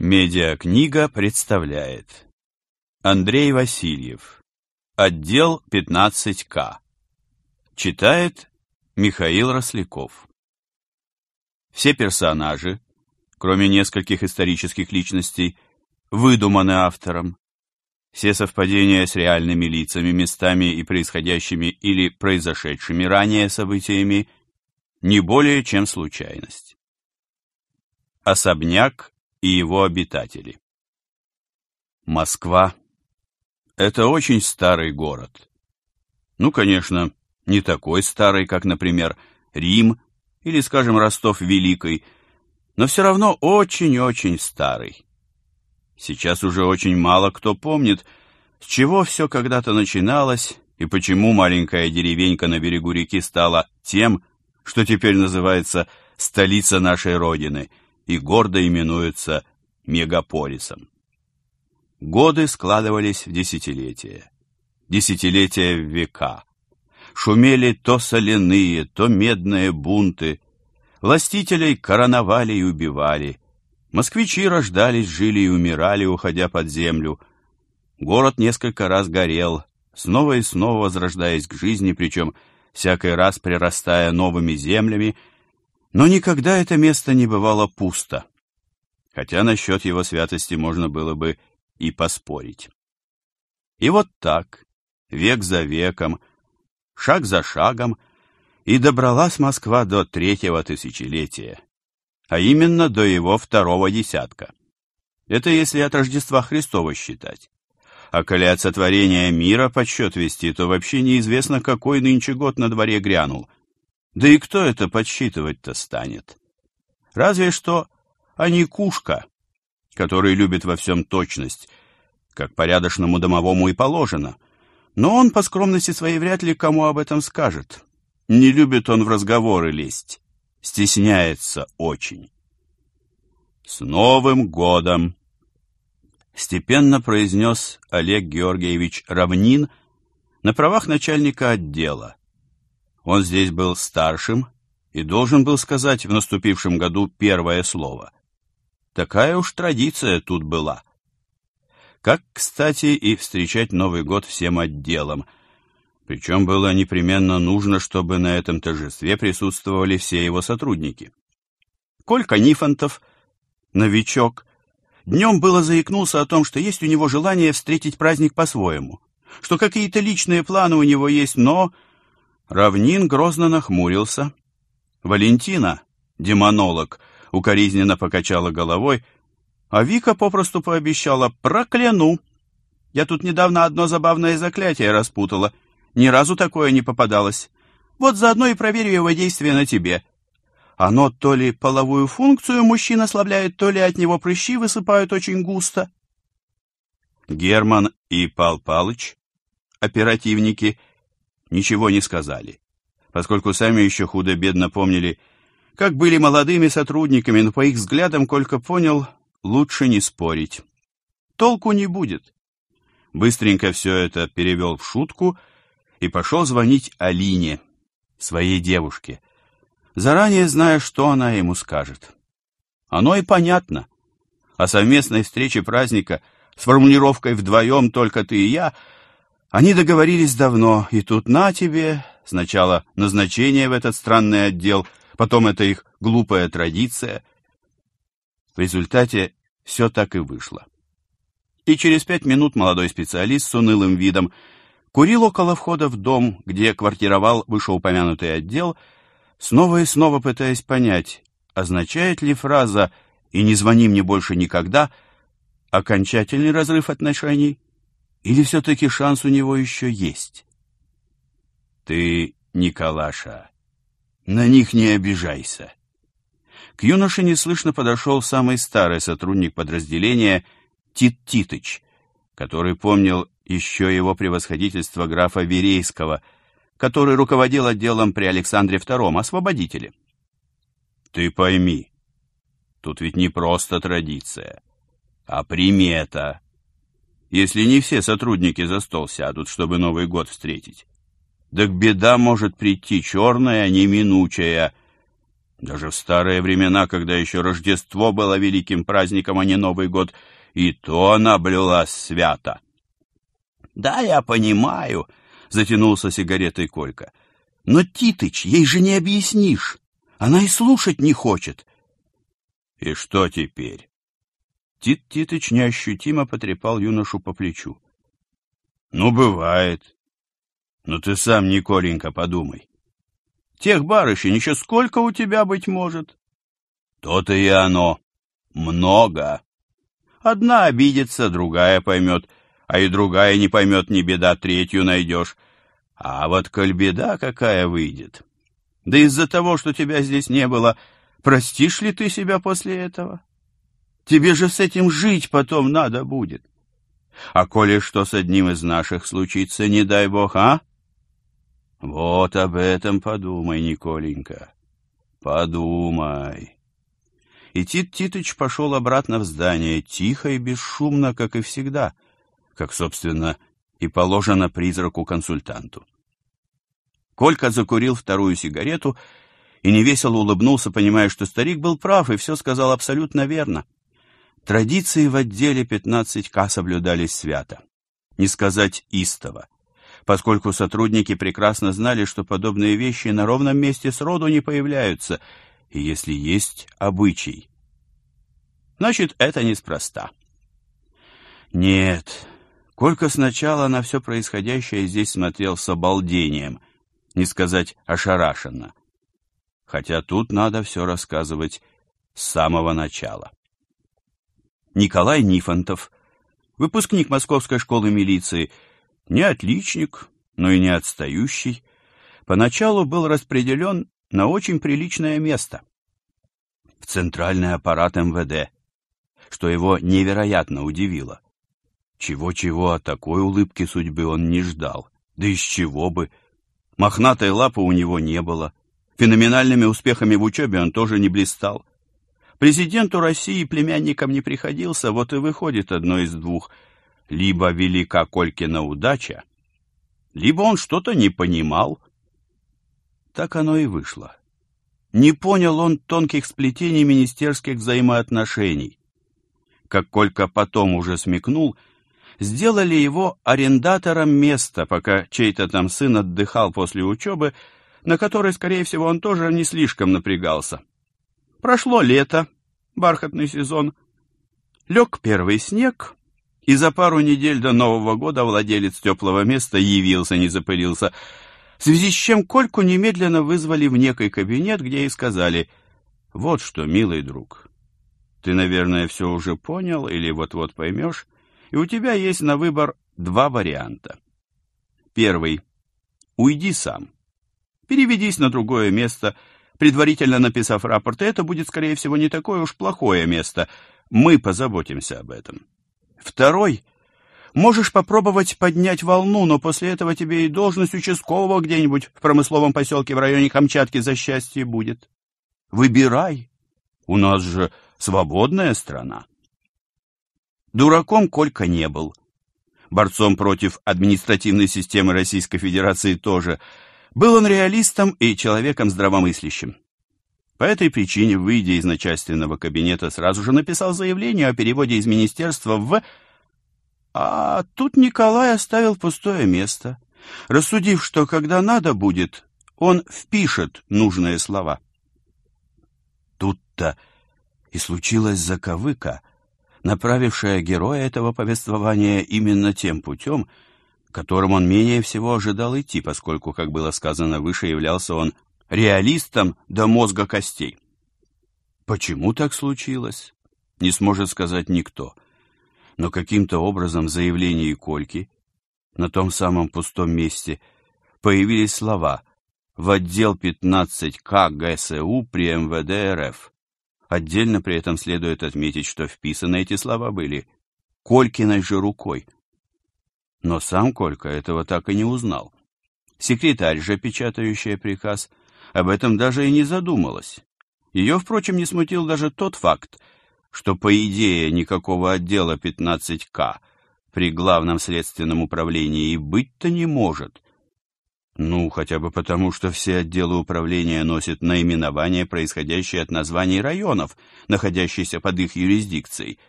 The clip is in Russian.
Медиакнига представляет Андрей Васильев Отдел 15К Читает Михаил Росляков Все персонажи, кроме нескольких исторических личностей, выдуманы автором. Все совпадения с реальными лицами, местами и происходящими или произошедшими ранее событиями не более чем случайность. Особняк и его обитатели. Москва – это очень старый город. Ну, конечно, не такой старый, как, например, Рим или, скажем, Ростов Великий, но все равно очень-очень старый. Сейчас уже очень мало кто помнит, с чего все когда-то начиналось и почему маленькая деревенька на берегу реки стала тем, что теперь называется столица нашей Родины – и гордо именуется мегаполисом. Годы складывались в десятилетия, десятилетия в века. Шумели то соляные, то медные бунты, властителей короновали и убивали, москвичи рождались, жили и умирали, уходя под землю. Город несколько раз горел, снова и снова возрождаясь к жизни, причем всякий раз прирастая новыми землями, но никогда это место не бывало пусто, хотя насчет его святости можно было бы и поспорить. И вот так, век за веком, шаг за шагом, и добралась Москва до третьего тысячелетия, а именно до его второго десятка. Это если от Рождества Христова считать. А коли от сотворения мира подсчет вести, то вообще неизвестно, какой нынче год на дворе грянул — да и кто это подсчитывать-то станет? Разве что Аникушка, который любит во всем точность, как порядочному домовому и положено. Но он по скромности своей вряд ли кому об этом скажет. Не любит он в разговоры лезть, стесняется очень. «С Новым годом!» Степенно произнес Олег Георгиевич Равнин на правах начальника отдела, он здесь был старшим и должен был сказать в наступившем году первое слово. Такая уж традиция тут была. Как, кстати, и встречать Новый год всем отделом. Причем было непременно нужно, чтобы на этом торжестве присутствовали все его сотрудники. Колька Нифонтов, новичок, днем было заикнулся о том, что есть у него желание встретить праздник по-своему, что какие-то личные планы у него есть, но Равнин грозно нахмурился. Валентина, демонолог, укоризненно покачала головой, а Вика попросту пообещала «прокляну». Я тут недавно одно забавное заклятие распутала. Ни разу такое не попадалось. Вот заодно и проверю его действие на тебе. Оно то ли половую функцию мужчин ослабляет, то ли от него прыщи высыпают очень густо. Герман и Пал Палыч, оперативники, — ничего не сказали, поскольку сами еще худо-бедно помнили, как были молодыми сотрудниками, но по их взглядам Колька понял, лучше не спорить. Толку не будет. Быстренько все это перевел в шутку и пошел звонить Алине, своей девушке, заранее зная, что она ему скажет. Оно и понятно. О совместной встрече праздника с формулировкой «вдвоем только ты и я» Они договорились давно, и тут на тебе, сначала назначение в этот странный отдел, потом это их глупая традиция. В результате все так и вышло. И через пять минут молодой специалист с унылым видом курил около входа в дом, где квартировал вышеупомянутый отдел, снова и снова пытаясь понять, означает ли фраза «и не звони мне больше никогда» окончательный разрыв отношений или все-таки шанс у него еще есть? Ты, Николаша, на них не обижайся. К юноше неслышно подошел самый старый сотрудник подразделения Тит Титыч, который помнил еще его превосходительство графа Верейского, который руководил отделом при Александре II, освободителе. Ты пойми, тут ведь не просто традиция, а примета, если не все сотрудники за стол сядут, чтобы Новый год встретить. Так беда может прийти черная, неминучая. Даже в старые времена, когда еще Рождество было великим праздником, а не Новый год, и то она блюла свято. — Да, я понимаю, — затянулся сигаретой Колька. — Но, Титыч, ей же не объяснишь. Она и слушать не хочет. — И что теперь? Тит Титыч неощутимо потрепал юношу по плечу. — Ну, бывает. Но ты сам, Николенька, подумай. Тех барышень еще сколько у тебя быть может? То-то и оно. Много. Одна обидится, другая поймет, а и другая не поймет, не беда, третью найдешь. А вот коль беда какая выйдет. Да из-за того, что тебя здесь не было, простишь ли ты себя после этого? Тебе же с этим жить потом надо будет. А коли что с одним из наших случится, не дай бог, а? Вот об этом подумай, Николенька. Подумай. И Тит Титыч пошел обратно в здание, тихо и бесшумно, как и всегда, как, собственно, и положено призраку-консультанту. Колька закурил вторую сигарету и невесело улыбнулся, понимая, что старик был прав и все сказал абсолютно верно. Традиции в отделе 15К соблюдались свято. Не сказать истово поскольку сотрудники прекрасно знали, что подобные вещи на ровном месте сроду не появляются, и если есть обычай. Значит, это неспроста. Нет, Колька сначала на все происходящее здесь смотрел с обалдением, не сказать ошарашенно. Хотя тут надо все рассказывать с самого начала. Николай Нифонтов, выпускник Московской школы милиции, не отличник, но и не отстающий, поначалу был распределен на очень приличное место — в центральный аппарат МВД, что его невероятно удивило. Чего-чего от такой улыбки судьбы он не ждал. Да из чего бы? Мохнатой лапы у него не было. Феноменальными успехами в учебе он тоже не блистал. Президенту России племянником не приходился, вот и выходит одно из двух — либо велика Колькина удача, либо он что-то не понимал. Так оно и вышло. Не понял он тонких сплетений министерских взаимоотношений. Как Колька потом уже смекнул, сделали его арендатором места, пока чей-то там сын отдыхал после учебы, на которой, скорее всего, он тоже не слишком напрягался. Прошло лето, бархатный сезон. Лег первый снег, и за пару недель до Нового года владелец теплого места явился, не запылился, в связи с чем Кольку немедленно вызвали в некий кабинет, где и сказали «Вот что, милый друг, ты, наверное, все уже понял или вот-вот поймешь, и у тебя есть на выбор два варианта. Первый — уйди сам, переведись на другое место, предварительно написав рапорт, и это будет, скорее всего, не такое уж плохое место, мы позаботимся об этом». Второй — можешь попробовать поднять волну, но после этого тебе и должность участкового где-нибудь в промысловом поселке в районе Камчатки за счастье будет. Выбирай. У нас же свободная страна. Дураком Колька не был. Борцом против административной системы Российской Федерации тоже. Был он реалистом и человеком здравомыслящим. По этой причине, выйдя из начальственного кабинета, сразу же написал заявление о переводе из министерства в... А тут Николай оставил пустое место, рассудив, что когда надо будет, он впишет нужные слова. Тут-то и случилась заковыка, направившая героя этого повествования именно тем путем, которым он менее всего ожидал идти, поскольку, как было сказано выше, являлся он реалистом до мозга костей. Почему так случилось, не сможет сказать никто. Но каким-то образом в заявлении Кольки на том самом пустом месте появились слова «в отдел 15К ГСУ при МВД РФ». Отдельно при этом следует отметить, что вписаны эти слова были Колькиной же рукой. Но сам Колька этого так и не узнал. Секретарь же, печатающая приказ, — об этом даже и не задумалась. Ее, впрочем, не смутил даже тот факт, что, по идее, никакого отдела 15К при главном следственном управлении и быть-то не может. Ну, хотя бы потому, что все отделы управления носят наименования, происходящие от названий районов, находящихся под их юрисдикцией –